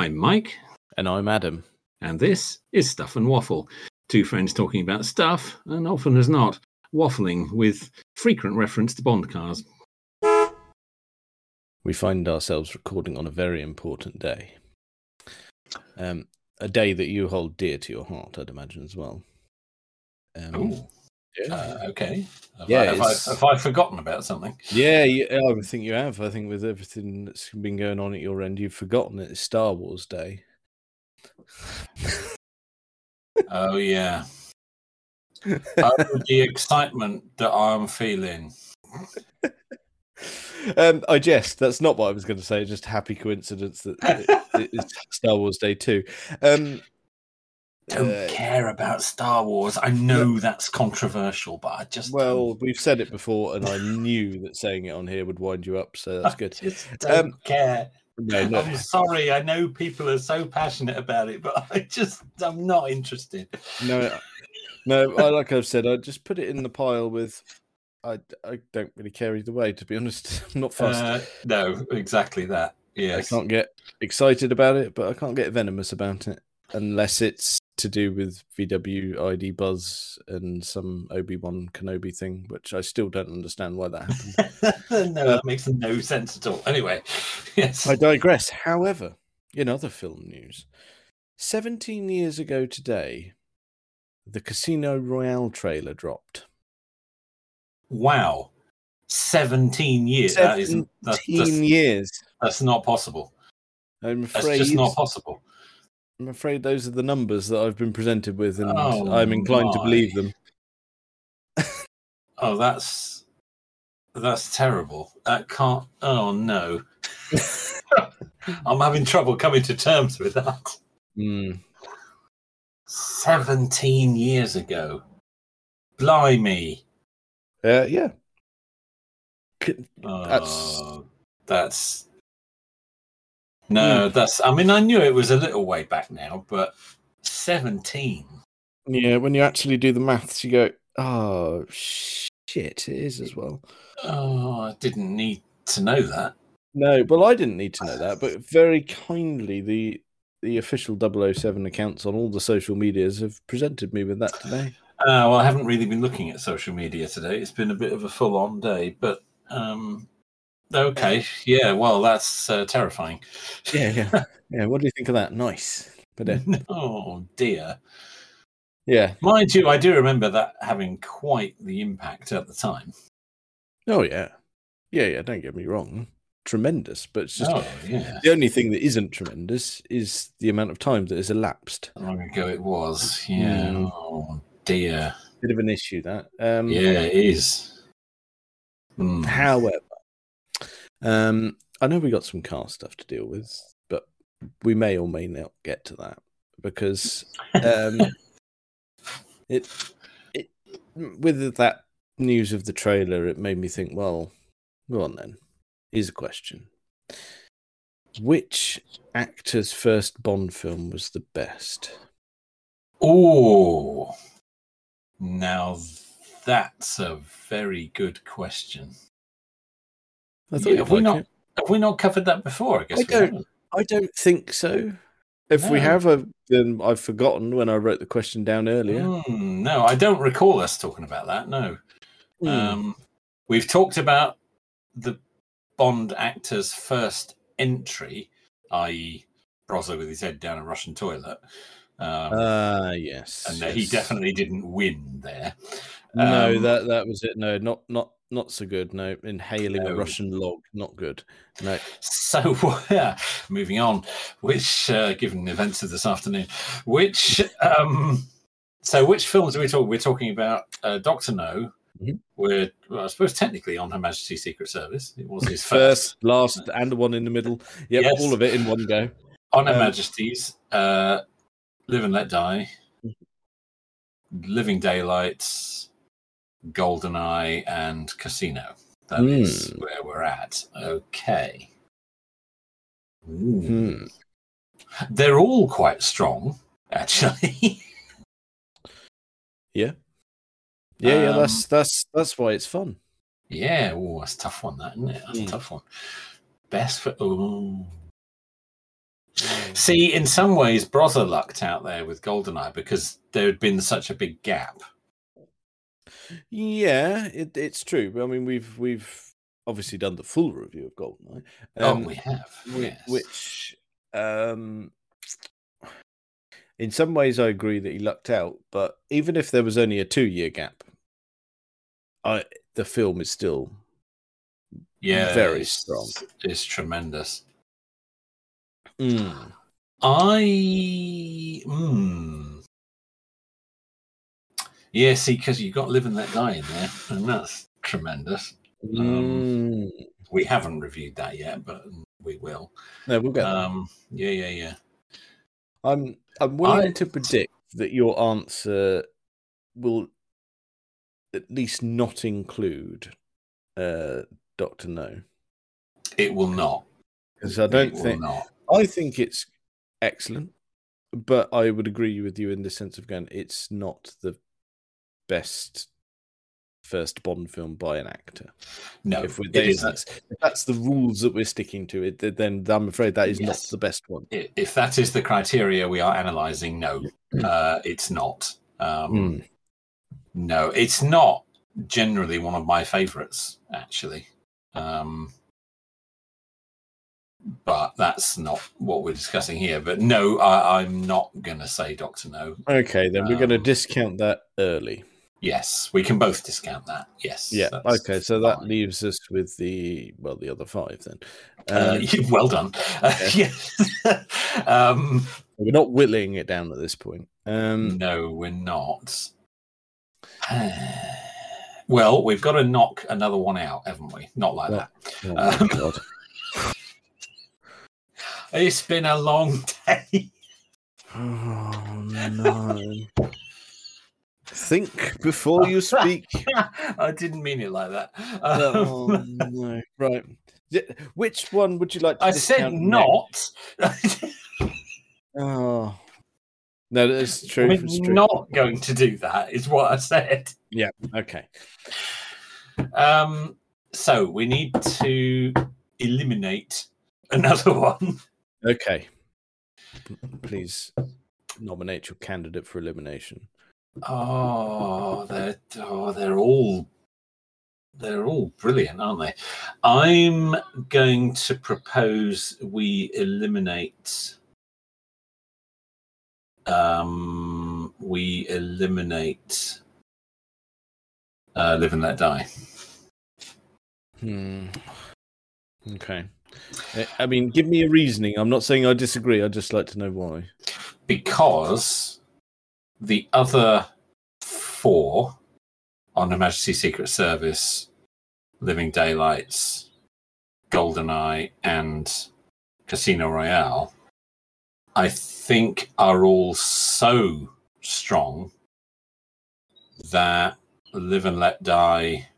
I'm Mike, And I'm Adam. and this is Stuff and Waffle. Two friends talking about stuff, and often as not, waffling with frequent reference to Bond cars. We find ourselves recording on a very important day. Um, a day that you hold dear to your heart, I'd imagine, as well. Um, Oh, yeah. uh, okay. Have, Yeah, I, have, I, have I forgotten about something? yeah, you, I think you have. I think with everything that's been going on at your end, you've forgotten it's Star Wars Day. Oh, yeah. oh, the excitement that I'm feeling. um, I jest. That's not what I was going to say. Just happy coincidence that it- it's Star Wars Day too. Um, Don't uh, care about Star Wars. I know that's controversial, but I just well, we've said it before, and I knew that saying it on here would wind you up. So that's I good. just don't Um, care. No, no. I'm sorry. I know people are so passionate about it, but I just I'm not interested. No, no. I, like I've said, I just put it in the pile with. I, I don't really care either way, to be honest. I'm not fussed. Uh, no, exactly that. Yeah, I can't get excited about it, but I can't get venomous about it unless it's to do with VW ID Buzz and some Obi Wan Kenobi thing, which I still don't understand why that happened. no, that uh, makes no sense at all. Anyway, yes. I digress. However, in other film news, 17 years ago today, the Casino Royale trailer dropped. Wow. 17 years. That isn't, that's, 17 that's, years. that's not possible. I'm afraid. That's just not possible. I'm afraid those are the numbers that I've been presented with, and Oh, I'm inclined to believe them. Oh, that's that's terrible. That can't. Oh no. I'm having trouble coming to terms with that. Mm. 17 years ago. Blimey. Uh, yeah. C- Oh, that's no, that's. I mean, I knew it was a little way back now, but seventeen. Yeah, when you actually do the maths, you go, oh, shit, it is as well. Oh, I didn't need to know that. No, well, I didn't need to know that, but very kindly, the the official 007 accounts on all the social medias have presented me with that today. Uh, well, I haven't really been looking at social media today. It's been a bit of a full-on day, but um, okay, yeah. Well, that's uh, terrifying. Yeah, yeah. yeah, what do you think of that? Nice. But uh, oh dear. yeah. Mind you, I do remember that having quite the impact at the time. Oh, yeah. Yeah, yeah, don't get me wrong. Tremendous, but it's just oh yeah. the only thing that isn't tremendous is the amount of time that has elapsed. How long ago it was? Yeah. Mm. Oh dear. Bit of an issue that. Um, Yeah, it is. Hmm. However, um, I know we got some car stuff to deal with, but we may or may not get to that because um, it it with that news of the trailer, it made me think. Well, go on then. Here's a question: Which actor's first Bond film was the best? Oh, now that's a very good question. Have we like not it. have we not covered that before? I guess I don't-. I don't think so. If we have, I've, then I've forgotten when I wrote the question down earlier. Hmm, no, I don't recall us talking about that. No. Hmm. Um, we've talked about the Bond actor's first entry, i.e., Brosser with his head down a Russian toilet. Um, Ah, yes. and that he definitely didn't win there. No, um, that that was it. No, not not not so good. No, inhaling a Russian log, not good. No. So, yeah, moving on. Which, uh, given the events of this afternoon, which, um, so which films are we talking? We're talking about uh, Doctor No. Mhm. We're, well, I suppose, technically on Her Majesty's Secret Service. It was his first. First, last, and the one in the middle. Yep, Yes. all of it in one go. on Her um, Majesty's, uh, Live and Let Die, Mhm. Living Daylights, Goldeneye, and Casino. That is Hmm. where we're at. Okay. Hmm. They're all quite strong, actually. Yeah. Yeah, yeah. Um, That's that's that's why it's fun. yeah, oh, that's a tough one, that isn't it? That's Mm. a tough one. Best for oh, See, in some ways, Brother lucked out there with Goldeneye because there had been such a big gap. Yeah, it, it's true. But I mean, we've we've obviously done the full review of Goldeneye. oh, um, we have. yes. which um in some ways I agree that he lucked out, but even if there was only a two year gap, I the film is still yeah, very it's- strong. It's tremendous. Mm. I. Mm. Yeah, see, because you've got Live and Let Die in there, and that's tremendous. Mm. We haven't reviewed that yet, but we will. No, we'll get. Um, yeah, yeah, yeah. I'm I'm willing I- to predict that your answer will at least not include uh Doctor No. It will not. Because I don't it will think not. I think it's excellent, but I would agree with you in the sense of going, it's not the best first Bond film by an actor. No, if, we, it if isn't. that's if that's the rules that we're sticking to, it then I'm afraid that is not the best one. If that is the criteria we are analysing, no, uh, it's not. Um, Mm. No, it's not generally one of my favourites, actually. Um, but that's not what we're discussing here. But no, I, I'm not going to say Doctor No. Okay, then we're going to Um, discount that early. Yes, we can both discount that. Yes. Yeah. Okay, so that fine. leaves us with the well, the other five then. Uh, Um, well done. Uh, yes. um, we're not whittling it down at this point. Um, no, we're not. well, we've got to knock another one out, haven't we? Not like Well, that. oh Um, God. It's been a long day. Oh no. Think before you speak. I didn't mean it like that. oh Um, no. Right. Which one would you like to I said not. Oh. No, that's true. We're true. not going to do that, is what I said. Yeah. Okay. Um, so we need to eliminate another one. Okay. Please nominate your candidate for elimination. Oh, they're oh, they're all they're all brilliant, aren't they? I'm going to propose we eliminate um we eliminate uh live and let die. Hmm. Okay. I mean, give me a reasoning. I'm not saying I disagree. I'd just like to know why. Because the other four on Her Majesty's Secret Service, Living Daylights, Goldeneye, and Casino Royale, I think are all so strong that Live and Let Die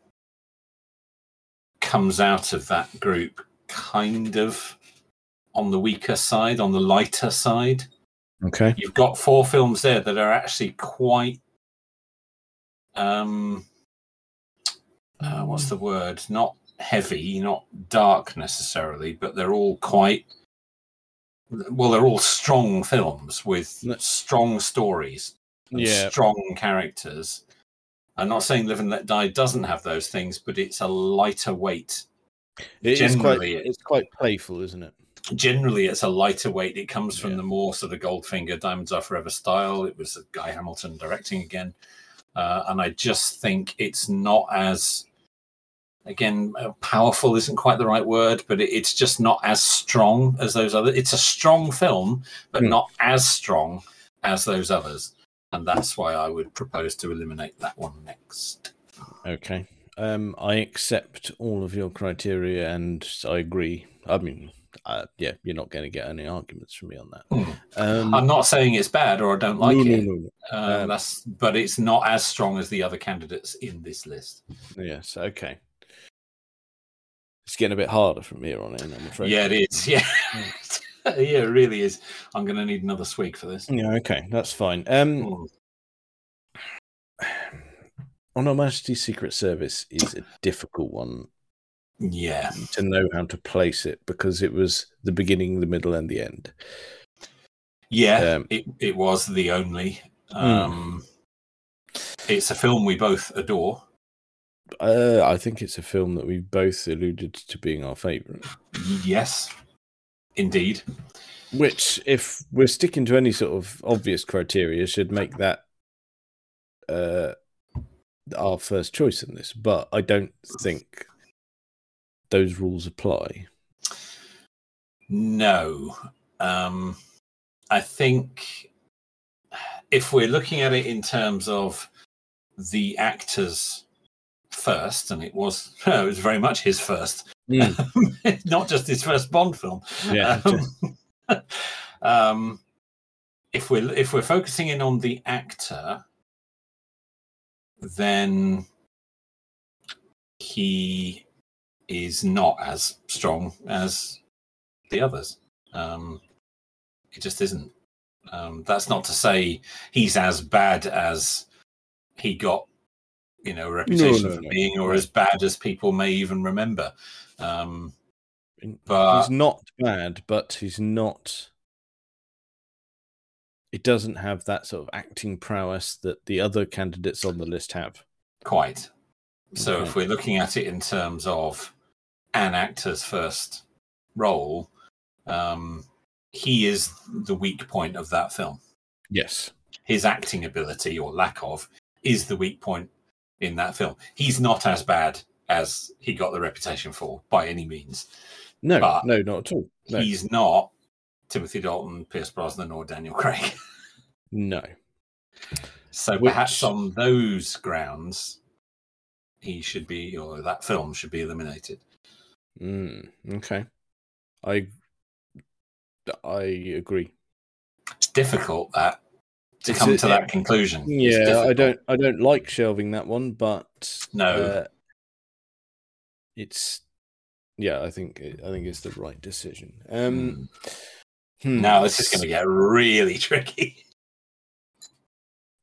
comes out of that group kind of on the weaker side, on the lighter side Okay. you've got four films there that are actually quite um uh, what's the word not heavy not dark necessarily but they're all quite well they're all strong films with strong stories and Yeah. strong characters i'm not saying live and let die doesn't have those things but it's a lighter weight It is quite. It's quite playful, isn't it? Generally it's a lighter weight. It comes from Yeah. the more sort of Goldfinger Diamonds Are Forever style. It was Guy Hamilton directing again, uh, and I just think it's not as again uh, powerful isn't quite the right word, but it, it's just not as strong as those other. It's a strong film, but Hmm. not as strong as those others, and that's why I would propose to eliminate that one next. Okay. Um, I accept all of your criteria, and I agree. I mean, uh, yeah, you're not going to get any arguments from me on that. Hmm. Um, I'm not saying it's bad or I don't like no, no, it. no, no. Uh, Um, that's but it's not as strong as the other candidates in this list. Yes. Okay. It's getting a bit harder from here on in. I'm afraid. Yeah, it is. Yeah, yeah, it really is. I'm going to need another swig for this. Yeah. Okay. That's fine. Um, Mm. on Her Majesty's Secret Service is a difficult one Yeah, to know how to place it because it was the beginning, the middle, and the end. yeah, Um, it it was the only. Hmm. Um, It's a film we both adore. Uh, I think it's a film that we both alluded to being our favourite. Yes, indeed. Which, if we're sticking to any sort of obvious criteria, should make that uh, our first choice in this. But I don't think those rules apply. No. Um, I think if we're looking at it in terms of the actors first, and it was it was very much his first, not just his first Bond film. Yeah. Um, um, if we're if we're focusing in on the actor, then he is not as strong as the others. Um, it just isn't. Um, that's not to say he's as bad as he got, you know, a reputation no, for no. being, or as bad as people may even remember. Um, he's not bad, but he's not. It doesn't have that sort of acting prowess that the other candidates on the list have. quite. So Okay. if we're looking at it in terms of an actor's first role, um, he is the weak point of that film. Yes. his acting ability or lack of is the weak point in that film. He's not as bad as he got the reputation for by any means. No, But no, not at all. No. He's not Timothy Dalton, Pierce Brosnan, or Daniel Craig. no. So Which- perhaps on those grounds, he should be, or that film should be eliminated. Mm, okay. I I agree. It's difficult that to come to that conclusion. Yeah, I don't I don't like shelving that one, but No. uh, it's yeah, I think I think it's the right decision. Um, hmm, now this is going to get really tricky.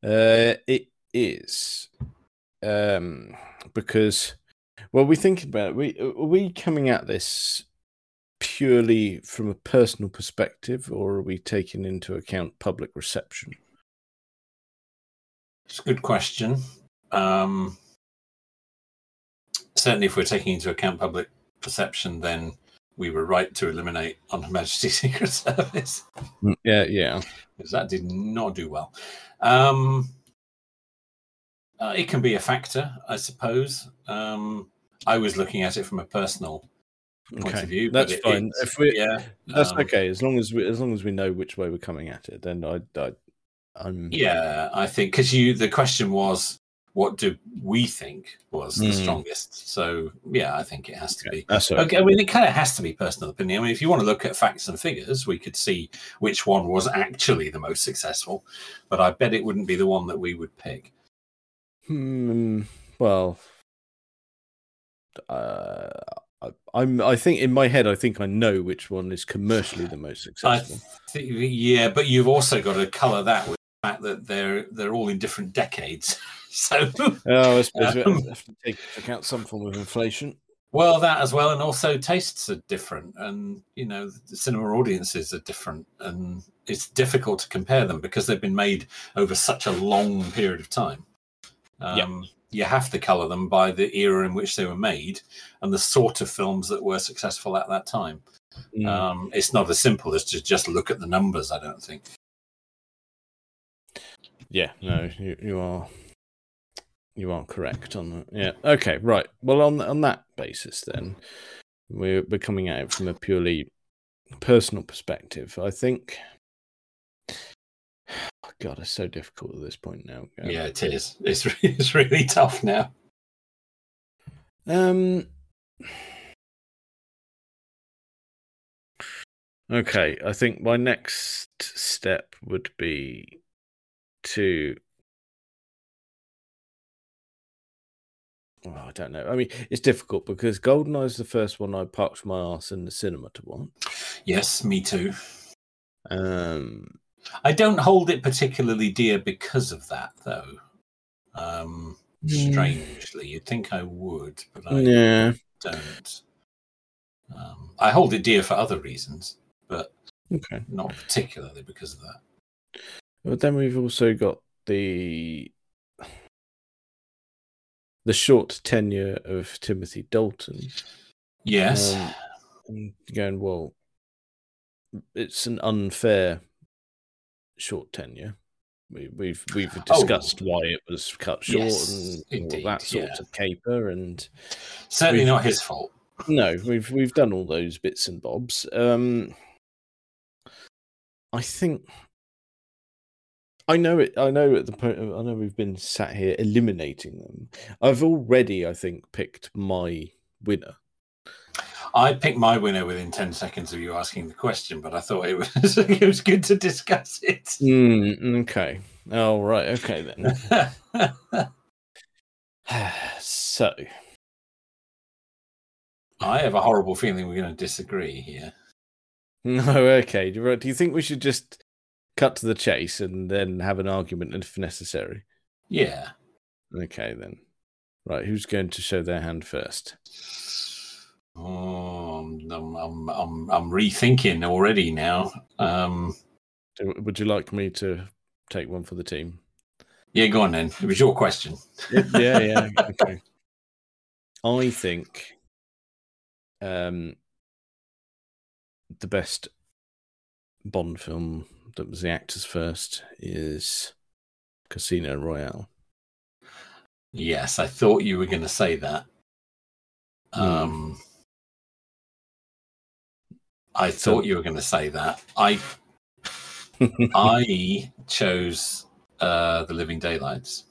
Uh, it is, um, because well, we think about it. We are we coming at this purely from a personal perspective, or are we taking into account public reception? It's a good question. Um, certainly, if we're taking into account public perception, then we were right to eliminate On Her Majesty's Secret Service Yeah, yeah. because that did not do well. Um, uh, it can be a factor, I suppose. Um, I was looking at it from a personal point Okay, of view. that's it- fine. If we, yeah, that's um, okay as long as we as long as we know which way we're coming at it. Then I, I I'm Yeah, I think because you the question was what do we think was the Mm. strongest? So yeah, I think it has to be. that's okay. Okay, I mean, it kind of has to be personal opinion. I mean, if you want to look at facts and figures, we could see which one was actually the most successful, but I bet it wouldn't be the one that we would pick. Hmm. Well, uh, I, I'm. I think in my head, I think I know which one is commercially the most I successful. yeah, but you've also got to colour that with the fact that they're they're all in different decades. So oh, I suppose we Um, have to take into account some form of inflation. well, that as well, and also tastes are different, and you know, the cinema audiences are different, and it's difficult to compare them because they've been made over such a long period of time. Yeah. You have to colour them by the era in which they were made and the sort of films that were successful at that time. Mm. Um, it's not as simple as to just look at the numbers. I don't think. yeah, no, you, you are. You are correct on that. Yeah. Okay. Right. Well, on on that basis, then we're we're coming at it from a purely personal perspective. I think. God, it's so difficult at this point now. Yeah, it is. It's it's really tough now. Um. Okay, I think my next step would be to. Oh, I don't know. I mean, it's difficult because Goldeneye's the first one I parked my ass in the cinema to watch. Yes, me too. Um, I don't hold it particularly dear because of that, though. Um, Mm. strangely, you'd think I would, but I yeah, don't. Um, I hold it dear for other reasons, but Okay. not particularly because of that. But then we've also got the the short tenure of Timothy Dalton. Yes. Um, and going well. It's an unfair short tenure. We, we've we've discussed why it was cut short Oh. Yes, and all indeed, that sort yeah. of caper. And Certainly not his fault. no, we've we've done all those bits and bobs. Um, I think I know it. I know at the point. I know we've been sat here eliminating them. I've already, I think, picked my winner. I picked my winner within 10 seconds of you asking the question, but I thought it was it was good to discuss it. Mm, okay. Oh right. Okay then. so I have a horrible feeling we're going to disagree here. no. Okay. Do you think we should just cut to the chase and then have an argument if necessary? Yeah. Okay then. Right. Who's going to show their hand first? Oh, I'm, I'm, I'm, I'm rethinking already now. Um, Would you like me to take one for the team? yeah, go on then. It was your question. yeah, yeah. Okay. I think um the best Bond film that was the actors first is Casino Royale. Yes, I thought you were going to say that. Hmm. Um, I thought you were going to say that. I I chose uh, the Living Daylights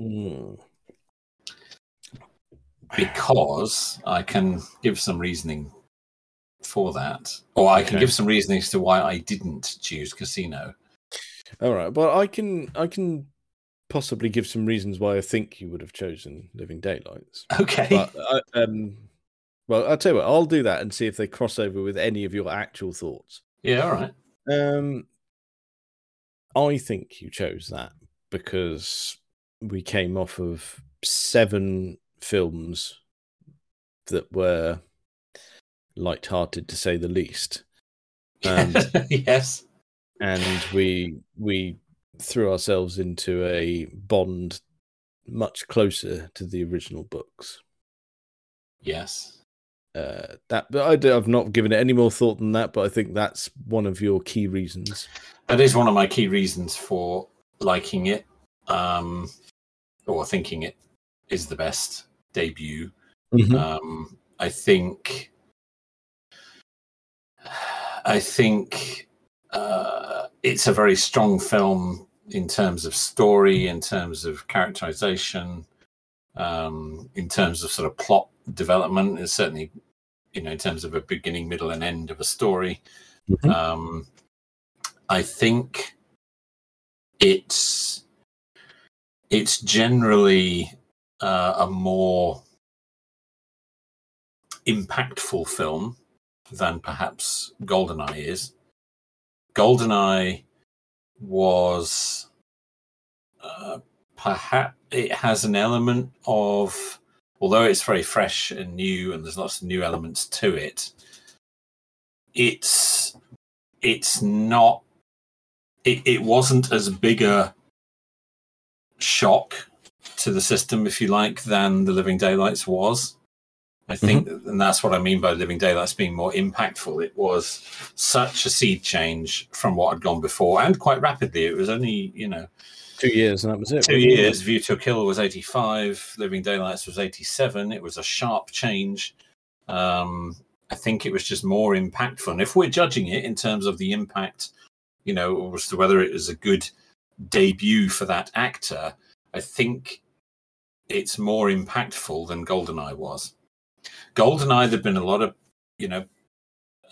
Mm. because I can give some reasoning for that, or I can Okay. give some reasoning as to why I didn't choose Casino. All right. Well, I can I can possibly give some reasons why I think you would have chosen Living Daylights. Okay. But I, um well, I'll tell you what, I'll do that and see if they cross over with any of your actual thoughts. yeah. All right. Um, I think you chose that because we came off of seven films that were light-hearted to say the least, Um, yes. and we we threw ourselves into a Bond much closer to the original books. Yes. Uh, that, but I I've not given it any more thought than that. But I think that's one of your key reasons. That is one of my key reasons for liking it, um, or thinking it is the best debut. Um, I think, I think uh, it's a very strong film in terms of story, in terms of characterization, um, in terms of sort of plot development. It's certainly, you know, in terms of a beginning, middle, and end of a story. Mhm. Um, I think it's it's generally uh, a more impactful film than perhaps Goldeneye is. Goldeneye was uh, perhaps it has an element of although it's very fresh and new and there's lots of new elements to it it's it's not it, it wasn't as big a shock to the system if you like than the living daylights was. I mm-hmm. think and that's what i mean by living daylights being more impactful. It was such a seed change from what had gone before and quite rapidly. It was only you know Two years, and that was it. two it? years. View to a Kill was 85. Living Daylights was 87. It was a sharp change. Um, I think it was just more impactful. And if we're judging it in terms of the impact, you know, as to whether it was a good debut for that actor, I think it's more impactful than Goldeneye was. Goldeneye, there'd been a lot of, you know,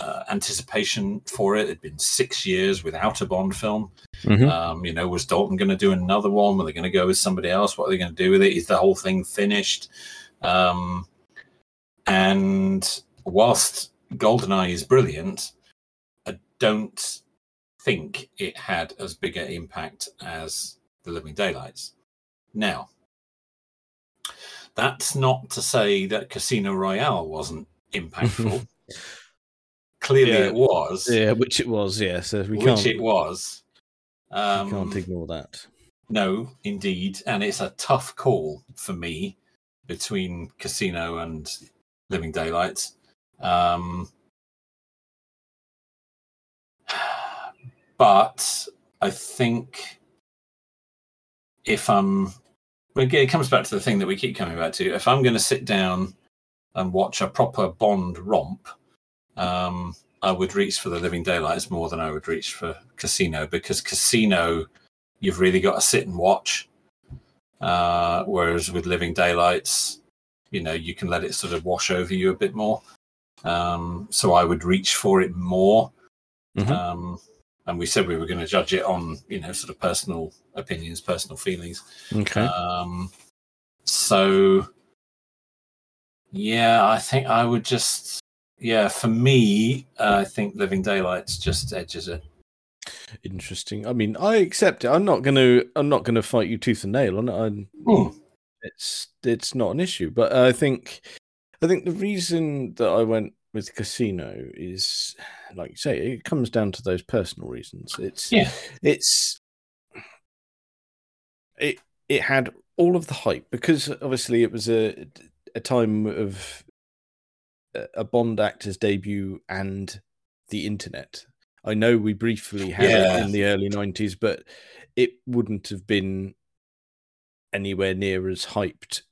uh, anticipation for it. It'd been six years without a Bond film. Mhm. Um, you know, was Dalton going to do another one? Were they going to go with somebody else? What are they going to do with it? Is the whole thing finished? Um, and whilst Goldeneye is brilliant, I don't think it had as big an impact as The Living Daylights. Now, that's not to say that Casino Royale wasn't impactful. clearly Yeah. it was, Yeah, which it was. Yeah, so we which can't it was. Um, can't ignore that. No, indeed, and it's a tough call for me between Casino and Living Daylights. Um, but I think if I'm, again, it comes back to the thing that we keep coming back to. If I'm going to sit down and watch a proper Bond romp, um, I would reach for the Living Daylights more than I would reach for Casino because Casino you've really got to sit and watch. Uh, whereas with Living Daylights, you know, you can let it sort of wash over you a bit more. Um, so I would reach for it more. Mhm. Um, and we said we were going to judge it on, you know, sort of personal opinions, personal feelings. Okay. Um, so, yeah, I think I would just, yeah, for me, uh, I think Living Daylights just edges it. Interesting. I mean, I accept it. I'm not going to. I'm not going to fight you tooth and nail on it. I'm, Hmm. it's it's not an issue. But I think I think the reason that I went with Casino is, like you say, it comes down to those personal reasons. It's Yeah. it's it it had all of the hype because obviously it was a a time of a- Bond actor's debut and the internet. I know we briefly had Yeah. it in the early nineties, but it wouldn't have been anywhere near as hyped,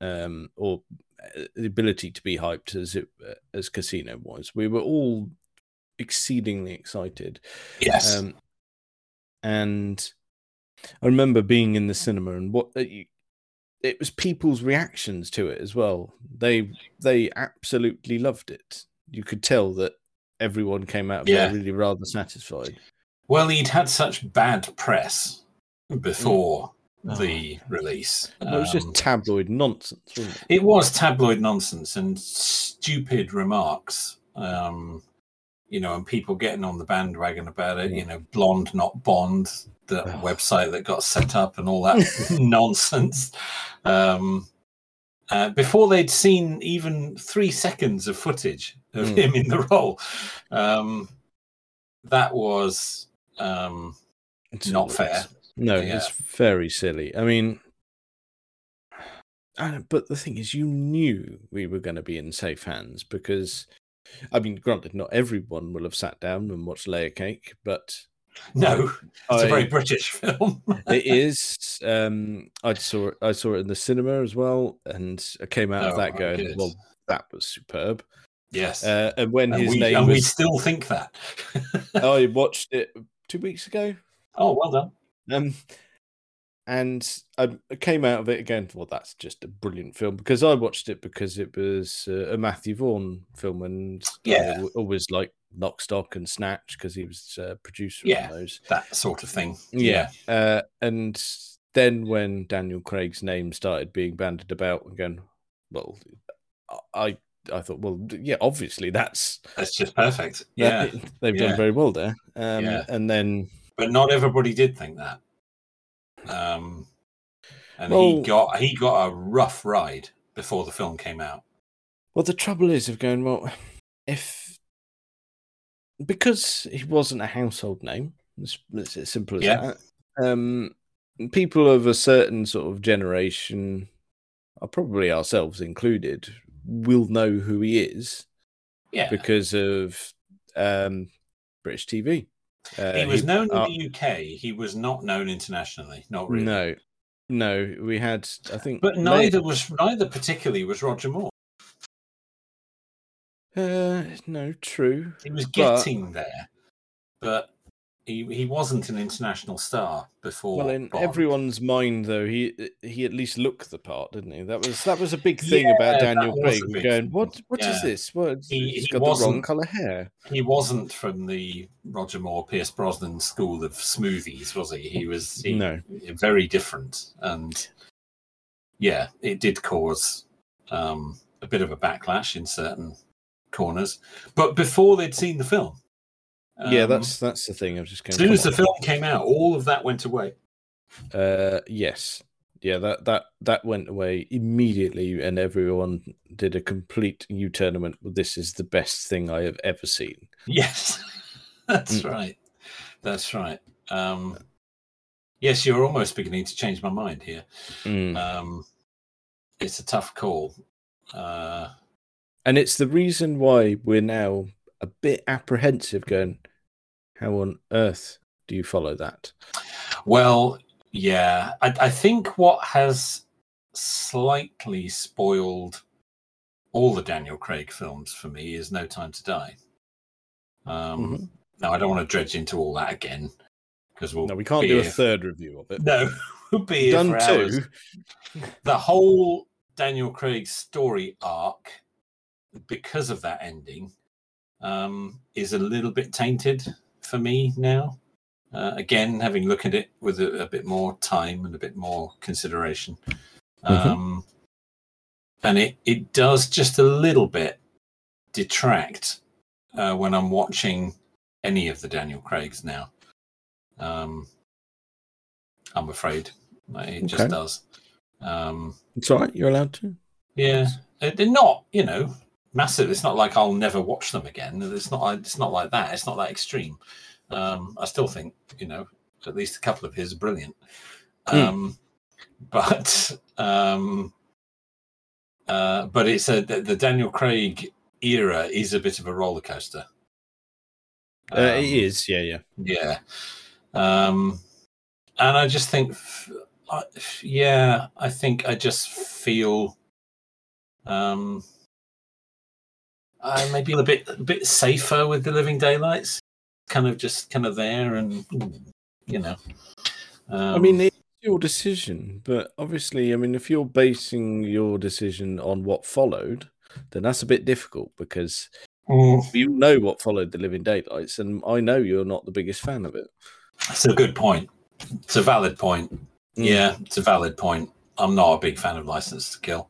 um, or uh, the ability to be hyped as it uh, as Casino was. We were all exceedingly excited, Yes. um, and I remember being in the cinema and what uh, you, it was people's reactions to it as well. They they absolutely loved it. You could tell that everyone came out of Yeah. there really rather satisfied. Well, he'd had such bad press before Oh. the release. it was just Um, tabloid nonsense, wasn't it? it was tabloid nonsense and stupid remarks. Um, you know, and people getting on the bandwagon about it. You know, blonde, not Bond, the Oh. website that got set up and all that nonsense. Um, uh, before they'd seen even three seconds of footage of Mm. him in the role, um, that was um, It's not fair. No, Yeah. it's very silly. I mean, I but the thing is, you knew we were going to be in safe hands because, I mean, granted, not everyone will have sat down and watched Layer Cake, but no. It's a I- very British film. it is. Um, I saw it. I saw it in the cinema as well, and I came out of Oh, that my going, goodness. "Well, that was superb." yes. Uh, and when and his we, name and we still think that. I watched it two weeks ago. oh, well done. Um, and I came out of it again. Well, that's just a brilliant film because I watched it because it was uh, a Matthew Vaughn film, and Yeah. al- always like Lock, Stock, and Snatch because he was uh, producer Yeah. on those. That sort of thing. Yeah. Uh, and then when Daniel Craig's name started being bandied about again, well, I I thought, well, yeah, obviously that's That's just perfect. Yeah. they've yeah. done very well there. Um, Yeah. and then But not everybody did think that. Um, and Well- he got he got a rough ride before the film came out. Well, the trouble is of going well, if because he wasn't a household name, it's, it's as simple as Yeah. that. Um, people of a certain sort of generation, are probably ourselves included, will know who he is Yeah. because of um, British TV. Uh, he was known in uh, the UK. He was not known internationally. Not really. No, no, we had. I think, But May- neither was neither particularly was Roger Moore. Uh, no, true. He was But- getting there, but he he wasn't an international star before. Well, in Bond. everyone's mind, though, he he at least looked the part, didn't he? That was that was a big thing Yeah, about Daniel Craig. going, what what is Yeah. this? What He- he's he got the wrong color hair. he wasn't from the Roger Moore, Pierce Brosnan school of smoothies, was he? He was he, No. very different, and yeah, it did cause um, a bit of a backlash in certain corners. But before they'd seen the film, yeah, um, that's that's the thing. I was just going. as soon as the film came out, all of that went away. Uh, yes, yeah, that that that went away immediately, and everyone did a complete U went, "This is the best thing I have ever seen." Yes, that's Mm. right. That's right. Um, yes, you're almost beginning to change my mind here. Mm. Um, it's a tough call. Uh, And it's the reason why we're now a bit apprehensive, going, "How on earth do you follow that?" well, yeah, I, I think what has slightly spoiled all the Daniel Craig films for me is No Time to Die. Um, Mhm. Now, I don't want to dredge into all that again because we'll No, we can't do a third review of it. No, we'll be here Done for hours. the whole Daniel Craig story arc, because of that ending, um, is a little bit tainted for me now. Uh, again, having looked at it with a, a bit more time and a bit more consideration, um, and it it does just a little bit detract uh, when I'm watching any of the Daniel Craigs now. Um, I'm afraid it just does. Um, It's all right. You're allowed to. yeah, Uh, they're not, you know, massive. It's not like I'll never watch them again. It's not. It's not like that. It's not that extreme. Um, I still think, you know, at least a couple of his are brilliant. Hmm. Um, but um, uh, but it's a the, the Daniel Craig era is a bit of a roller coaster. Uh, Um, it is. Yeah, yeah. yeah. Um, and I just think, f- I- f- yeah, I think I just feel, um, uh, maybe a bit, a bit safer with the Living Daylights, kind of just kind of there, and you know. Um, I mean, it's your decision, but obviously, I mean, if you're basing your decision on what followed, then that's a bit difficult because mm, you know what followed the Living Daylights, and I know you're not the biggest fan of it. it's a good point. It's a valid point. Mm. Yeah, it's a valid point. I'm not a big fan of License to Kill,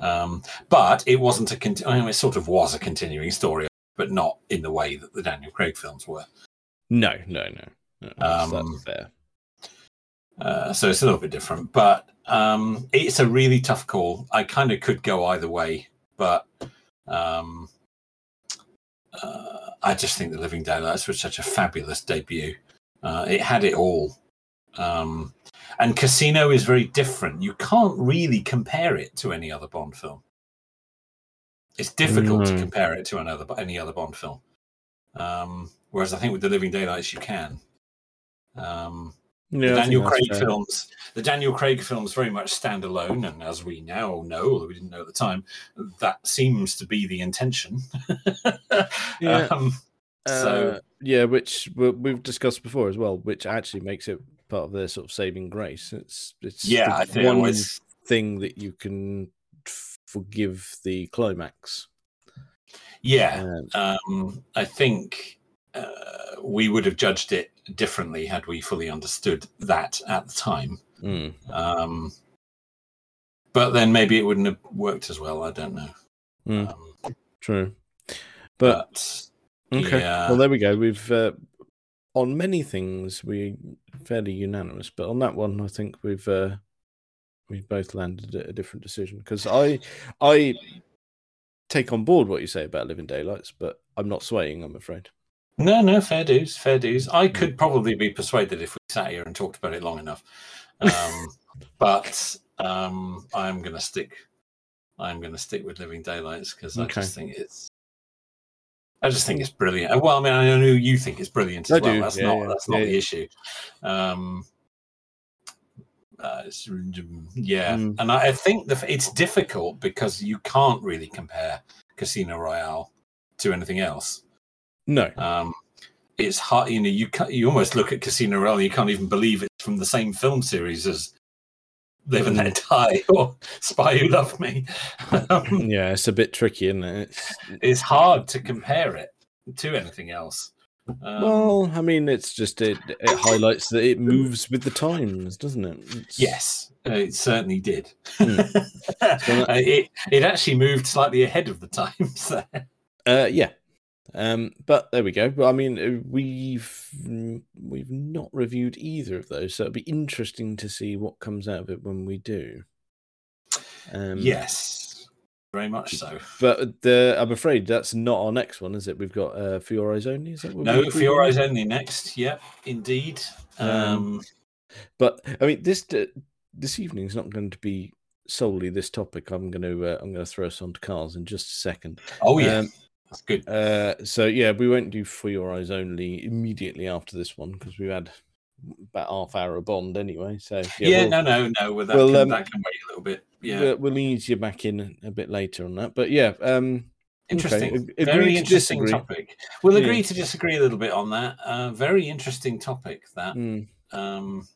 um, but it wasn't a. Conti- I mean, it sort of was a continuing story, but not in the way that the Daniel Craig films were. No, no, no. no that's, Um, that's fair. Uh, so it's a little bit different, but um, it's a really tough call. I kind of could go either way, but um, uh, I just think The Living Daylights was such a fabulous debut. Uh, it had it all. Um, and Casino is very different. You can't really compare it to any other Bond film. It's difficult to compare it to another any other Bond film. Um, whereas I think with The Living Daylights, you can. Um, Yeah, the Daniel Craig fair. films, the Daniel Craig films very much stand alone, and as we now know, although we didn't know at the time, that seems to be the intention. Yeah. um, so Uh, yeah, which we've discussed before as well, which actually makes it part of their sort of saving grace. It's it's yeah, the I think one always, thing that you can forgive the climax. yeah. Uh, Um, I think uh, we would have judged it differently had we fully understood that at the time. mm. Um, but then maybe it wouldn't have worked as well. I don't know. Mm. Um, True, but but okay. yeah. Well, there we go. We've uh, on many things we're fairly unanimous, but on that one, I think we've uh, we both landed at a different decision because I I take on board what you say about Living Daylights, but I'm not swaying. I'm afraid. No, no, fair dues, fair dues. I Mm. could probably be persuaded if we sat here and talked about it long enough. Um, but um, I'm going to stick. I'm going to stick with Living Daylights because I just think it's. I just think it's brilliant. Well, I mean, I know you think it's brilliant as I well. do, That's yeah, not. yeah, That's not yeah, the yeah. issue. Um, uh, yeah, Mm. and I, I think the, it's difficult because you can't really compare Casino Royale to anything else. No. Um, it's hard, you know. You can you almost look at Casino Royale, and you can't even believe it's from the same film series as Live and Let Die or Spy Who Loved Me. Um, Yeah, it's a bit tricky, isn't it? It's, it's hard to compare it to anything else. Um, well, I mean, it's just it, it highlights that it moves with the times, doesn't it? It's- yes, uh, it certainly did. Uh, it it actually moved slightly ahead of the times there. Uh, yeah, Um, but there we go. But I mean, uh, we've mm, we've not reviewed either of those, so it'll be interesting to see what comes out of it when we do. Um, yes, very much so. but the, I'm afraid that's not our next one, is it? We've got uh, Eyes Only. Is that what No, your eyes only next. Yep, indeed. Um, Um, But I mean, this uh, this evening is not going to be solely this topic. I'm going to uh, I'm going to throw us on to cars in just a second. oh yeah, um, that's good. Uh, so yeah, we won't do For Your Eyes Only immediately after this one because we've had about half hour of Bond anyway. So Yeah, we'll, no, no, no. Well, that, well, can, um, that can wait a little bit. Yeah, we'll, we'll ease you back in a bit later on that. But yeah, um, interesting. agree very interesting disagree. topic. We'll Yeah. agree to disagree a little bit on that. Uh, very interesting topic. That. mm, Um,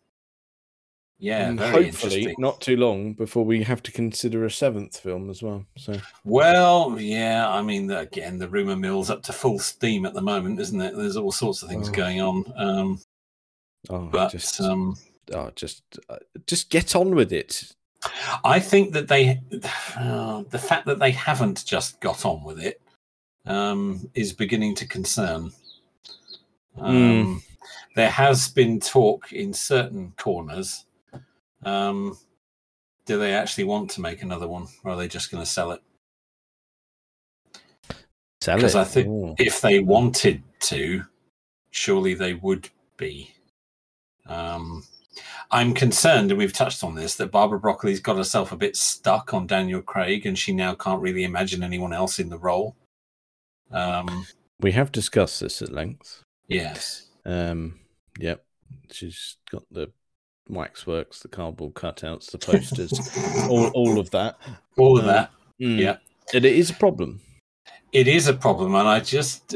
yeah, and hopefully not too long before we have to consider a seventh film as well. So Well, yeah, I mean, again, the rumor mill's up to full steam at the moment, isn't it? There's all sorts of things Oh. going on. Um, oh, but just um, oh, just uh, just get on with it. I think that they, uh, the fact that they haven't just got on with it, um, is beginning to concern. Um, There has been talk in certain corners. Um, do they actually want to make another one, or are they just going to sell it? Sell Because it. I think Oh. if they wanted to, surely they would be. Um, I'm concerned, and we've touched on this, that Barbara Broccoli's got herself a bit stuck on Daniel Craig, and she now can't really imagine anyone else in the role. Um, we have discussed this at length. yes. Um, yep, she's got the waxworks, the cardboard cutouts, the posters, all all of that. All of Um, that. Mm. Yeah. and it is a problem. It is a problem, and I just,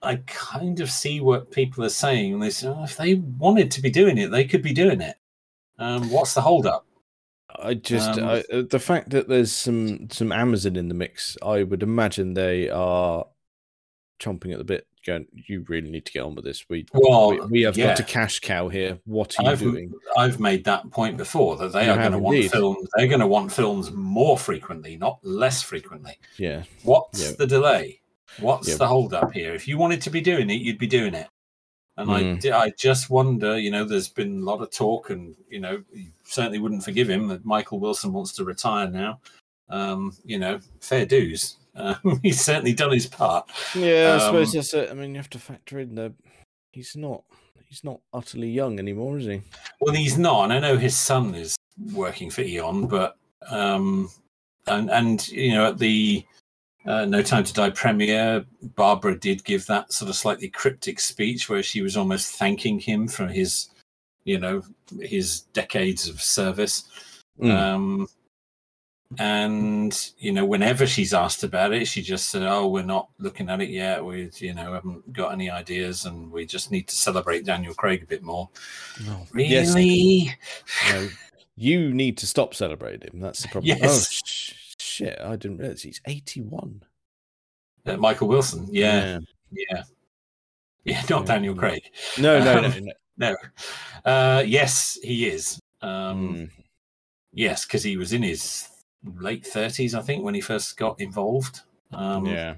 I kind of see what people are saying. They say, oh, if they wanted to be doing it, they could be doing it. Um, what's the holdup? I just Um, I, uh, the fact that there's some some Amazon in the mix. I would imagine they are chomping at the bit. Going, you really need to get on with this. We Well, we, we have yeah. got a cash cow here. What are you I've, doing? I've made that point before that they You are going to want films. They're going to want films more frequently, not less frequently. Yeah, What's Yeah. the delay? What's Yeah. the hold up here? If you wanted to be doing it, you'd be doing it. And I, Mm. di- I just wonder. You know, there's been a lot of talk, and you know, you certainly wouldn't forgive him that Michael Wilson wants to retire now. Um, you know, fair dues. Um, he's certainly done his part. yeah. I suppose Um, that's it. I mean, you have to factor in the he's not he's not utterly young anymore, is he? Well, he's not, and I know his son is working for Eon, but um, and and you know at the uh, No Time to Die premiere, Barbara did give that sort of slightly cryptic speech where she was almost thanking him for his, you know, his decades of service. Mm. Um, and you know, whenever she's asked about it, she just said, "Oh, we're not looking at it yet. We, you know, haven't got any ideas, and we just need to celebrate Daniel Craig a bit more." Oh, Really? Yes, no, you need to stop celebrating. That's the problem. Oh Yes. sh- shit! I didn't realize he's eighty-one. Uh, Michael Wilson. Yeah, yeah, yeah. Not Yeah, Daniel. Craig. No, no, no. No. No. Uh, yes, he is. Um, Mm. Yes, because he was in his late thirties, I think, when he first got involved. Um, yeah.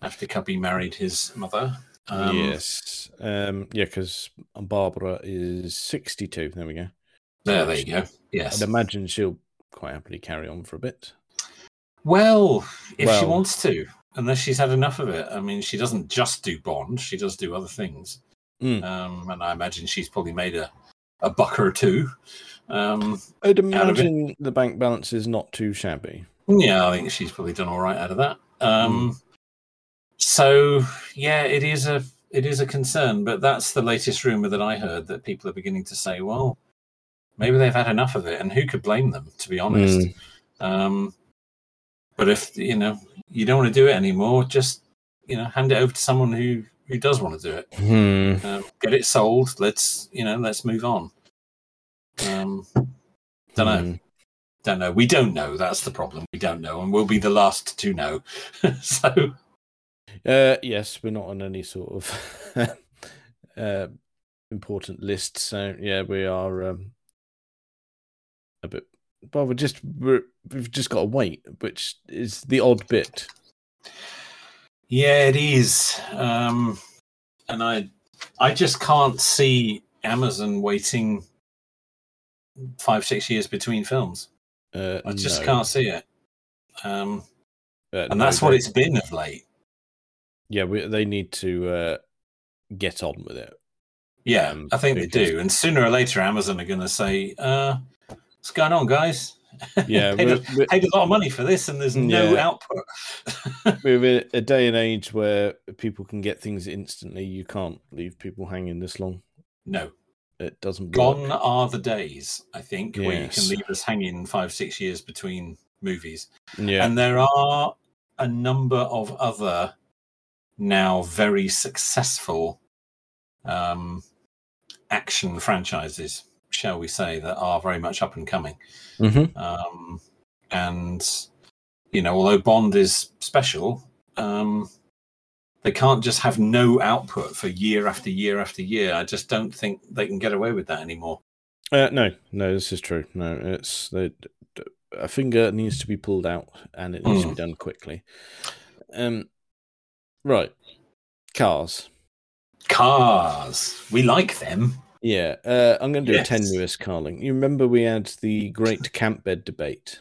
After Cubby married his mother. Um, yes. Um, yeah, because Barbara is sixty-two. There we go. There, there you go. Yes. I'd imagine she'll quite happily carry on for a bit. Well, if she wants to, unless she's had enough of it. I mean, she doesn't just do Bond; she does do other things. Mm. Um, and I imagine she's probably made a, a buck or two. Um, I'd imagine the bank balance is not too shabby. yeah, I think she's probably done all right out of that. Um, So yeah, it is a it is a concern, but that's the latest rumor that I heard that people are beginning to say, well, maybe they've had enough of it, and who could blame them? To be honest. Um, but if you know you don't want to do it anymore, just you know hand it over to someone who who does want to do it. Hmm. Um, get it sold. Let's you know let's move on. Um, don't know. Hmm. Don't know. We don't know. That's the problem. We don't know, and we'll be the last to know. so Uh, yes, we're not on any sort of uh, important list, so yeah, we are um, a bit. Well, we're just we're, we've just got to wait, which is the odd bit. Yeah, it is. Um, and I, I just can't see Amazon waiting five, six years between films. Uh, I just no. can't see it. Um, Uh, and no, that's what it's been of late. Yeah, we, they need to uh, get on with it. Yeah, Um, I think they do. And sooner or later, Amazon are going to say, uh, "What's going on, guys? Yeah, paid, a, paid a lot of money for this, and there's no Yeah. output." we're in a day and age where people can get things instantly. You can't leave people hanging this long. no, It doesn't work. gone are the days. I think where you can leave us hanging five, six years between movies. Yeah, And there are a number of other now very successful um, action franchises, shall we say, that are very much up and coming. Mhm. Um, and, you know, although Bond is special, um, they can't just have no output for year after year after year. I just don't think they can get away with that anymore. Uh, no, no, this is true. No, it's the a finger needs to be pulled out, and it needs to be done quickly. Um, right, cars. Cars, we like them. Yeah, uh, I'm going to do Yes. a tenuous carling. You remember we had the great camp bed debate.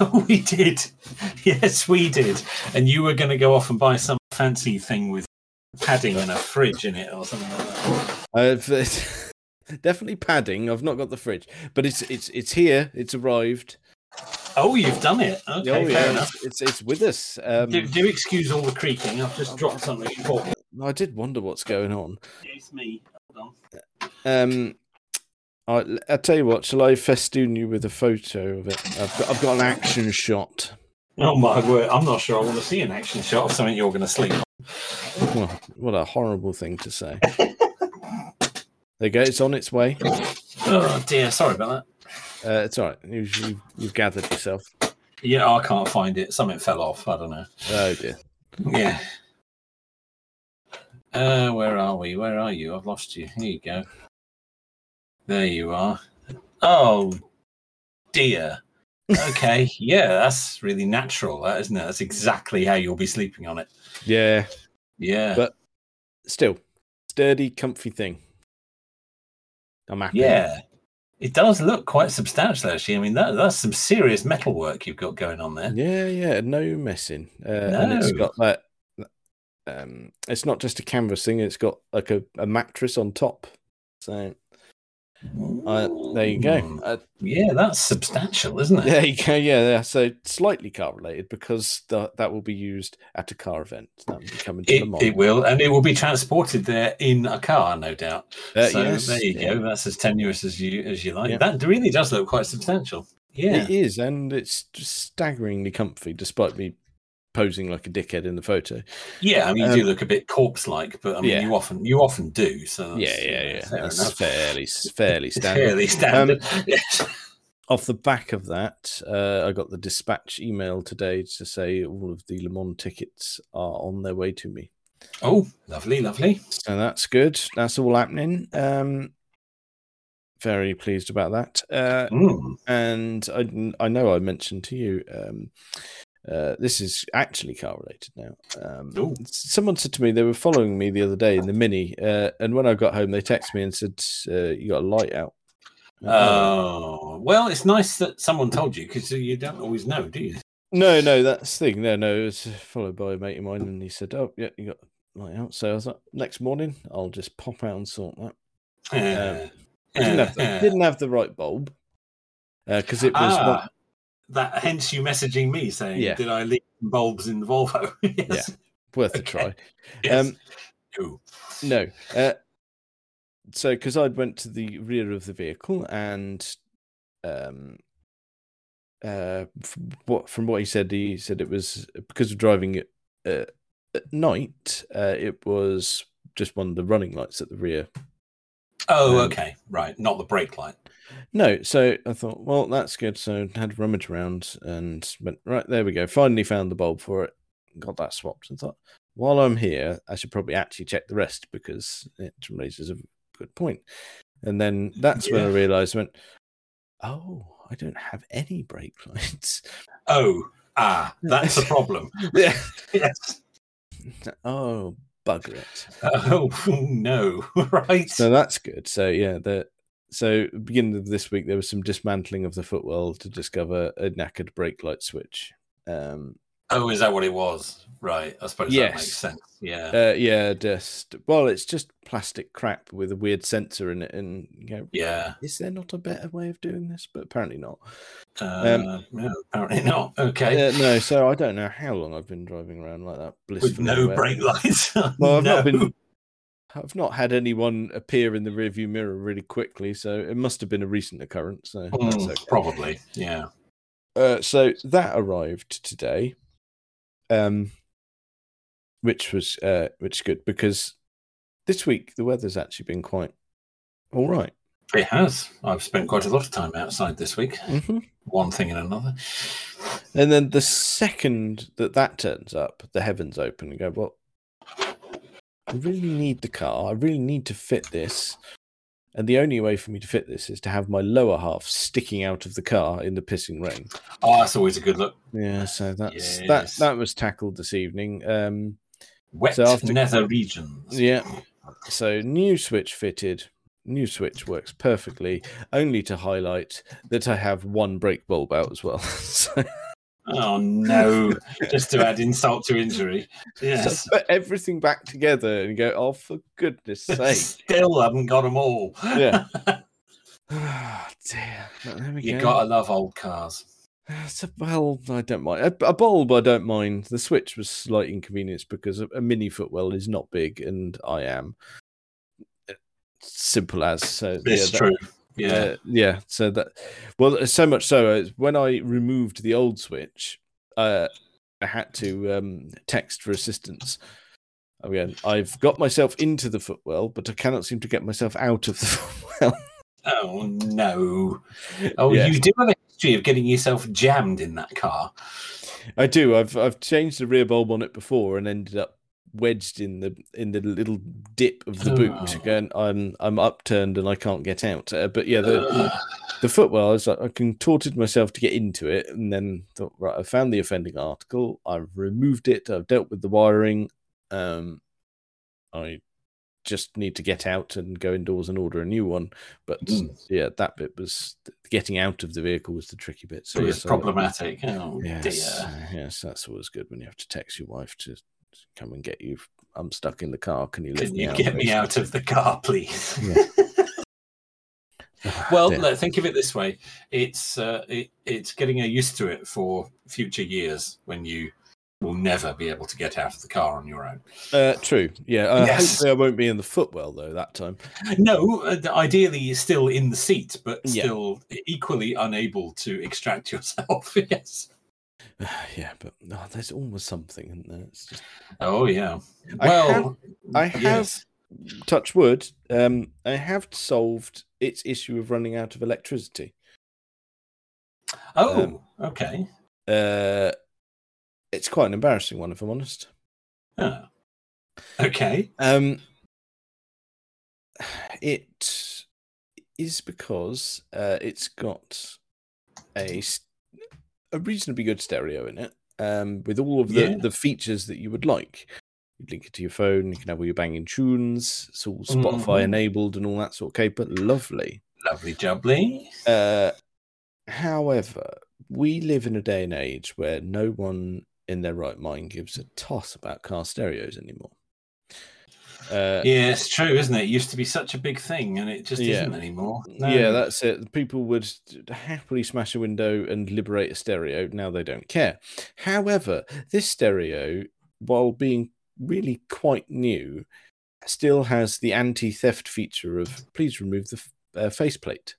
we did. Yes, we did. And you were going to go off and buy some fancy thing with padding and a fridge in it or something like that. I've definitely padding. I've not got the fridge, but it's it's it's here. It's arrived. Oh, you've done it. Okay, oh fair enough. it's, it's it's with us. Um, Do, do excuse all the creaking. I've just dropped something important. I did wonder what's going on. It's me. Hold on. Um, I I tell you what, shall I festoon you with a photo of it? I've got, I've got an action shot. Oh my word! I'm not sure I want to see an action shot of something you're going to sleep on. Well, what a horrible thing to say. there you go. It's on its way. Oh dear, sorry about that. Uh, it's all right. You've, you've, you've gathered yourself. Yeah, I can't find it. Something fell off. I don't know. Oh dear. Yeah. Uh, where are we? Where are you? I've lost you. Here you go. There you are. Oh dear. Okay, yeah, that's really natural, that isn't it? That's exactly how you'll be sleeping on it. Yeah. Yeah, But- Still, sturdy, comfy thing. I'm happy. yeah. It does look quite substantial, actually. I mean, that that's some serious metal work you've got going on there. Yeah, yeah, no messing. Uh, And it's got that. Um, it's not just a canvas thing. It's got like a, a mattress on top. So uh, there you go. Mm. Uh, Yeah, that's substantial, isn't it? there you go. Yeah, yeah. So slightly car related because the, that will be used at a car event. That will be coming to It, the mall. it will, and it will be transported there in a car, no doubt. Uh, so yes, there you yeah. go. That's as tenuous as you as you like. Yeah. That really does look quite substantial. Yeah. It is, and it's staggeringly comfy, despite me posing like a dickhead in the photo. Yeah, I mean, you do Um, look a bit corpse-like, but I mean, yeah. you often you often do. So yeah, that's, yeah, yeah. fair That's enough. fairly, fairly standard. fairly standard. yes. Off the back of that, uh, I got the dispatch email today to say all of the Le Mans tickets are on their way to me. Oh, lovely, lovely. So that's good. That's all happening. Um, very pleased about that. Uh, Mm. and I, I know I mentioned to you, um, uh, this is actually car related now. Um, someone said to me they were following me the other day in the Mini, uh, and when I got home, they texted me and said, uh, "You got a light out." Oh, well, it's nice that someone told you because you don't always know, do you? No, no, that's the thing. No, no, it was followed by a mate of mine, and he said, "Oh, yeah, you got light out." So I was like, "Next morning, I'll just pop out and sort that." Uh, I didn't have the, uh, didn't have the right bulb because it was. ah, one- that hence you messaging me saying, Yeah. "Did I leave bulbs in the Volvo?" yes. worth a try. yes. Um, Cool. No. Uh, so, because I went to the rear of the vehicle and, um, uh, from what from what he said, he said it was because of driving it uh, at night. Uh, it was just one of the running lights at the rear. Oh, Um, okay, right. Not the brake light. No, so I thought, well, that's good. So I had to rummage around and went right there. We go. Finally found the bulb for it. Got that swapped and thought, while I'm here, I should probably actually check the rest because it raises a good point. And then that's when I realised, I went, oh, I don't have any brake lights. Oh, ah, that's the problem. yeah. yes. Oh, bugger it. Oh no! right. So that's good. So yeah, the so beginning of this week there was some dismantling of the footwell to discover a knackered brake light switch. Um, oh, is that what it was? Right. I suppose that Yes. makes sense. Yeah. uh, yeah, just well, it's just plastic crap with a weird sensor in it, and you go, yeah. is there not a better way of doing this? But apparently not. Uh, no, apparently not. Okay. Um, Uh, no, so I don't know how long I've been driving around like that. With no brake lights. Well, I've no. not been. I've not had anyone appear in the rearview mirror really quickly, so it must have been a recent occurrence. So Mm, okay. Probably. Yeah. Uh, so that arrived today, um, which was uh, which is good because this week the weather's actually been quite all right. It has. I've spent quite a lot of time outside this week. hmm One thing and another. And then the second that that turns up, the heavens open and go, well, I really need the car. I really need to fit this. And the only way for me to fit this is to have my lower half sticking out of the car in the pissing rain. Oh, that's always a good look. Yeah, so that's that that was tackled this evening. Um Wet So after- nether regions. yeah. So new switch fitted. New switch works perfectly, only to highlight that I have one brake bulb out as well. so Oh no! Just to add insult to injury. Yes. So put everything back together and go, oh, for goodness sake. Still haven't got them all. Yeah. Ah, dear. But There we you go. gotta love old cars. It's a, well, I don't mind. A, a bulb, I don't mind. The switch was slight inconvenience because a, a mini footwell is not big and I am. Simple as. So, It's yeah, that- true. Yeah. Uh, yeah. So that, well, so much so uh, when I removed the old switch, uh, I had to um, text for assistance. Again, I've got myself into the footwell, but I cannot seem to get myself out of the footwell. oh no! Oh, Yes. you do have a history of getting yourself jammed in that car. I do. I've I've changed the rear bulb on it before and ended up wedged in the in the little dip of the boot. Oh. Going, I'm I'm upturned and I can't get out. Uh, but yeah, the Ugh. the footwell, I was like, I contorted myself to get into it, and then thought, right, I found the offending article. I've removed it. I've dealt with the wiring. Um, I just need to get out and go indoors and order a new one. But Mm. yeah, that bit was getting out of the vehicle was the tricky bit. So it yes, was I- problematic. Oh Yes, dear. yes, that's always good when you have to text your wife to come and get you. I'm stuck in the car. Can you Can me you out? get me out of the car, please? Ah, Well, look, think of it this way: it's uh, it, it's getting you used to it for future years when you will never be able to get out of the car on your own. Uh, true. Yeah. Uh, Yes. Hopefully, I won't be in the footwell though that time. No, uh, ideally you're still in the seat, but Yeah. still equally unable to extract yourself. yes. yeah, but oh, there's always something in there. It's just Oh yeah. I Well, I have yes. touch wood. Um, I have solved its issue of running out of electricity. Oh, um, okay. Uh, it's quite an embarrassing one, if I'm honest. Ah. Okay. Um, it is because uh, it's got a a reasonably good stereo in it, um, with all of the, Yeah. the features that you would like. You link it to your phone. You can have all your banging tunes. It's all Spotify Mhm. enabled and all that sort of caper. Lovely. Lovely jubbly. Uh, however, we live in a day and age where no one in their right mind gives a toss about car stereos anymore. Uh, Yeah, it's true, isn't it? It used to be such a big thing, and it just Yeah. isn't anymore. No. Yeah, that's it. People would happily smash a window and liberate a stereo. Now they don't care. However, this stereo, while being really quite new, still has the anti theft feature of please remove the f- uh, faceplate.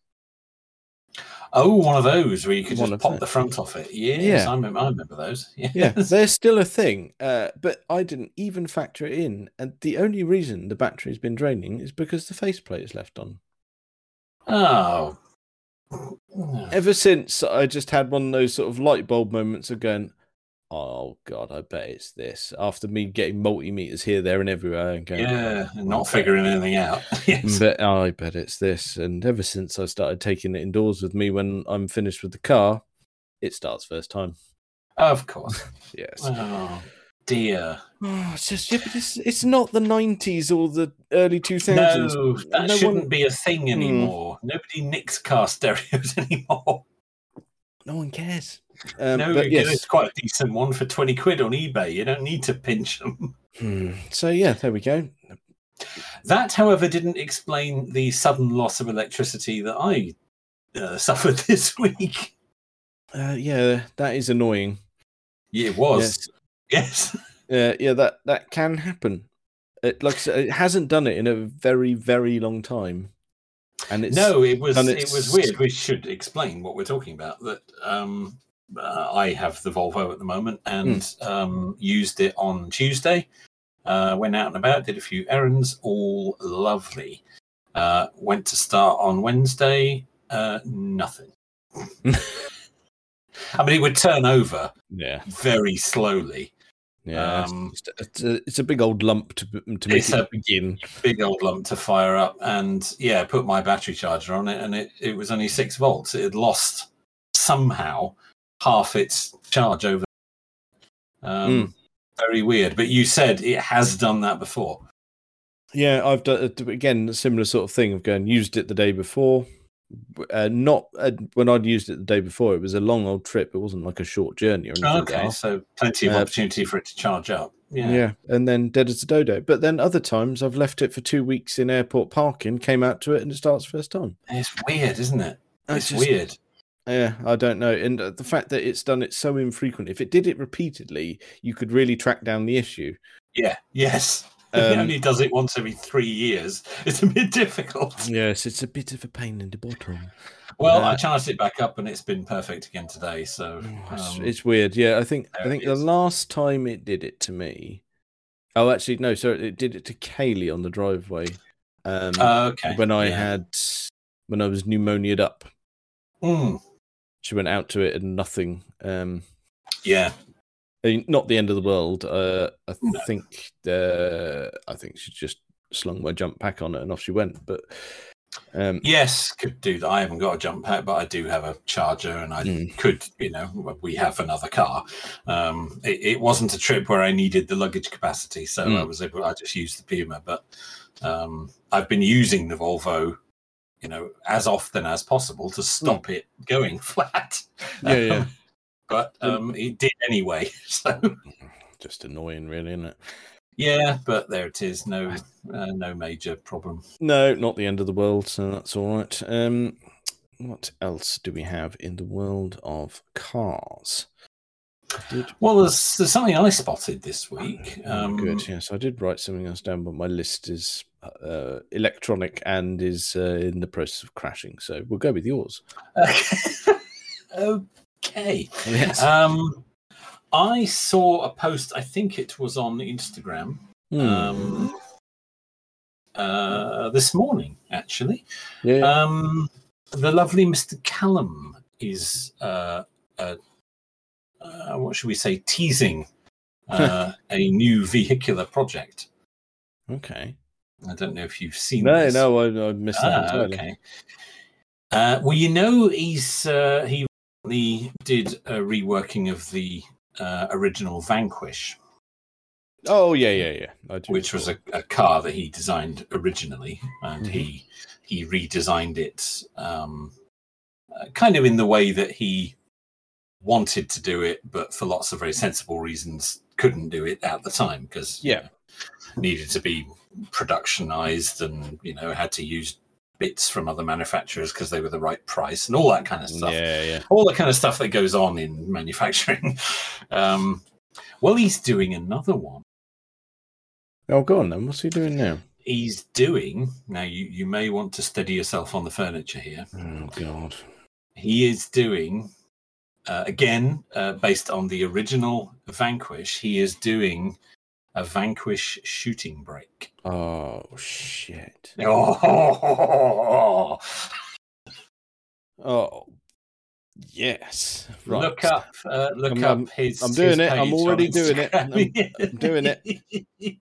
Oh, one of those where you could One just pop those. the front off it. Yes, Yeah. I, remember, I remember those. Yes. Yeah, they're still a thing. Uh, but I didn't even factor it in. And the only reason the battery's been draining is because the faceplate is left on. Oh. Ever since I just had one of those sort of light bulb moments of going, oh God, I bet it's this. After me getting multimeters here, there, and everywhere, and going, Yeah, "Oh, not figuring anything out. yes. Bet, I bet it's this. And ever since I started taking it indoors with me when I'm finished with the car, it starts first time. Of course. Yes. Oh. dear. Oh, it's just yeah, it's, it's not the nineties or the early two thousands. No, that No shouldn't one- Hmm. be a thing anymore. Nobody nicks car stereos anymore. No one cares. Um, no, but yes. it's quite a decent one for 20 quid on eBay. You don't need to pinch them. Hmm. So yeah, there we go. That, however, didn't explain the sudden loss of electricity that I uh, suffered this week. Uh, yeah, that is annoying. Yeah, it was. Yes. Uh, yeah, that that can happen. It, like I said, it hasn't done it in a very very long time, and it's no, it was it was weird. We should explain what we're talking about. That um, uh, I have the Volvo at the moment and Hmm. um, used it on Tuesday. Uh, went out and about, did a few errands, all lovely. Uh, went to start on Wednesday, uh, nothing. I mean, it would turn over yeah very slowly. yeah. it's Um, it's, a, it's a big old lump to to make it a- begin. big old lump to fire up and yeah put my battery charger on it and it, it was only six volts it had lost somehow half its charge over um, very weird but you said it has done that before Yeah, I've done uh, again a similar sort of thing of going used it the day before. Uh, not uh, when I'd used it the day before. It was a long old trip. It wasn't like a short journey or anything. okay like so plenty of Uh, opportunity for it to charge up yeah, yeah, and then dead as a dodo. But then other times I've left it for two weeks in airport parking, came out to it, and it starts first time. it's weird isn't it I it's just- weird Yeah, I don't know. And uh, the fact that it's done it so infrequently, if it did it repeatedly, you could really track down the issue. yeah yes it Um, only does it once every three years it's a bit difficult Yes, it's a bit of a pain in the bottom. well i Uh, charged it back up and it's been perfect again today so Oh, It's, um, it's weird. Yeah, I think I think the last time it did it to me. Oh, actually, no. So it did it to Kaylee on the driveway. Um, okay when I yeah. had when I was pneumoniaed up, Mm, she went out to it and nothing. Um, yeah I mean, not the end of the world. Uh, I No. think uh, I think she just slung my jump pack on it and off she went. But um, Yes, could do that. I haven't got a jump pack, but I do have a charger, and I Mm. could, you know, we have another car. Um, it, it wasn't a trip where I needed the luggage capacity, so I Mm. was able. I just used the Puma, but um, I've been using the Volvo, you know, as often as possible to stop it going flat. Yeah, yeah. Um, but um, it did anyway. So just annoying, really, isn't it? yeah, but there it is. No, uh, no major problem. No, not the end of the world, so that's all right. Um, what else do we have in the world of cars? Did Well, there's, there's something I spotted this week. oh, Um, good. Yes, I did write something else down, but my list is uh, electronic and is uh, in the process of crashing. So we'll go with yours. okay. Yes. Um, I saw a post. I think it was on Instagram Hmm. um, uh, this morning, actually. yeah. Um, the lovely Mr. Callum is, uh, uh, uh, what should we say, teasing uh, a new vehicular project. okay. I don't know if you've seen. No, this. no, I, I missed that Ah, okay. Uh, well, you know, he's uh, he recently did a reworking of the uh, original Vanquish, Oh yeah, yeah, yeah. I do which was a, a car that he designed originally, and he he redesigned it um, uh, kind of in the way that he wanted to do it, but for lots of very sensible reasons couldn't do it at the time because Yeah. Needed to be productionized and you know had to use bits from other manufacturers because they were the right price and all that kind of stuff Yeah, yeah. all the kind of stuff that goes on in manufacturing um well he's doing another one Oh, go on then. What's he doing now? he's doing now you you may want to steady yourself on the furniture here Oh God. he is doing uh, again uh, based on the original vanquish he is doing a vanquish shooting brake. Oh shit. oh Oh yes. Right. Look up, uh, look I'm- up I'm- his. I'm doing his it. I'm already doing it. I'm- I'm doing it.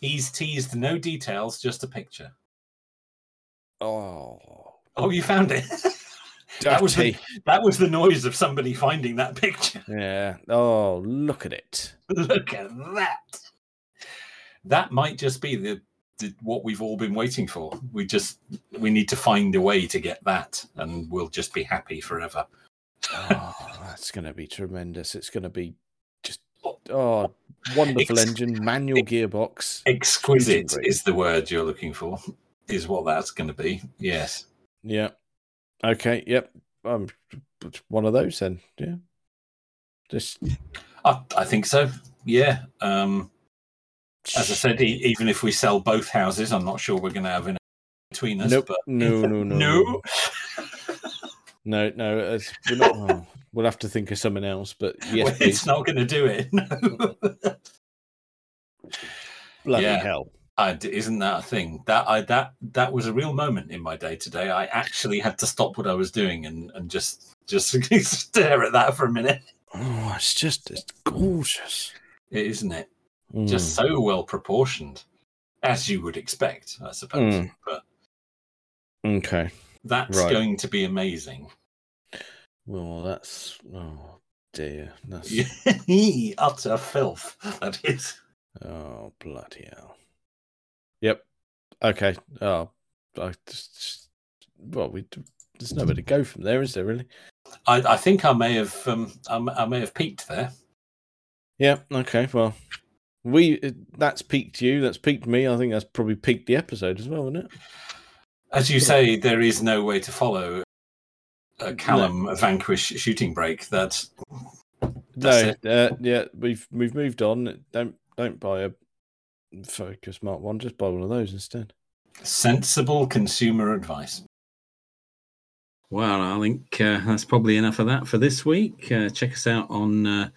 He's teased no details, just a picture. Oh. Oh, you found it. That was the, that was the noise of somebody finding that picture. Yeah. Oh, look at it. Look at that. That might just be the, the what we've all been waiting for. We just we need to find a way to get that, and we'll just be happy forever. Oh, that's going to be tremendous. It's going to be just oh, wonderful Ex- engine, manual gearbox. Exquisite is the word you're looking for. Is what that's going to be. Yes. Yeah. Okay. Yep. Um, one of those then. Yeah. Just I, I think so. Yeah. Um, as I said, e- even if we sell both houses, I'm not sure we're going to have enough between us. Nope. But No, no, no, no. no, no. We're not. oh, we'll have to think of something else. But yes, Well, please. it's not going to do it. No. bloody yeah. hell. I isn't that a thing? That I that that was a real moment in my day today. I actually had to stop what I was doing and and just just stare at that for a minute. Oh, it's just it's gorgeous. It isn't it? Mm. Just so well proportioned, as you would expect, I suppose. Mm. But okay. that's Right. going to be amazing. Well, that's oh dear. That's Utter filth. That is. oh bloody hell. Okay. Oh, I just well, we there's nowhere to go from there, is there really? I, I think I may have um I, I may have peaked there. Yeah. Okay. Well, we that's peaked you. That's peaked me. I think that's probably peaked the episode as well, isn't it? As you say, there is no way to follow a Callum Vanquish shooting brake. That That's no. Uh, yeah. We've we've moved on. Don't don't buy a Focus Mark One. Just buy one of those instead. sensible consumer advice. Well, I think uh, that's probably enough of that for this week. Uh, check us out on uh,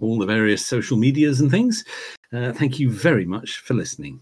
all the various social medias and things. Uh, thank you very much for listening.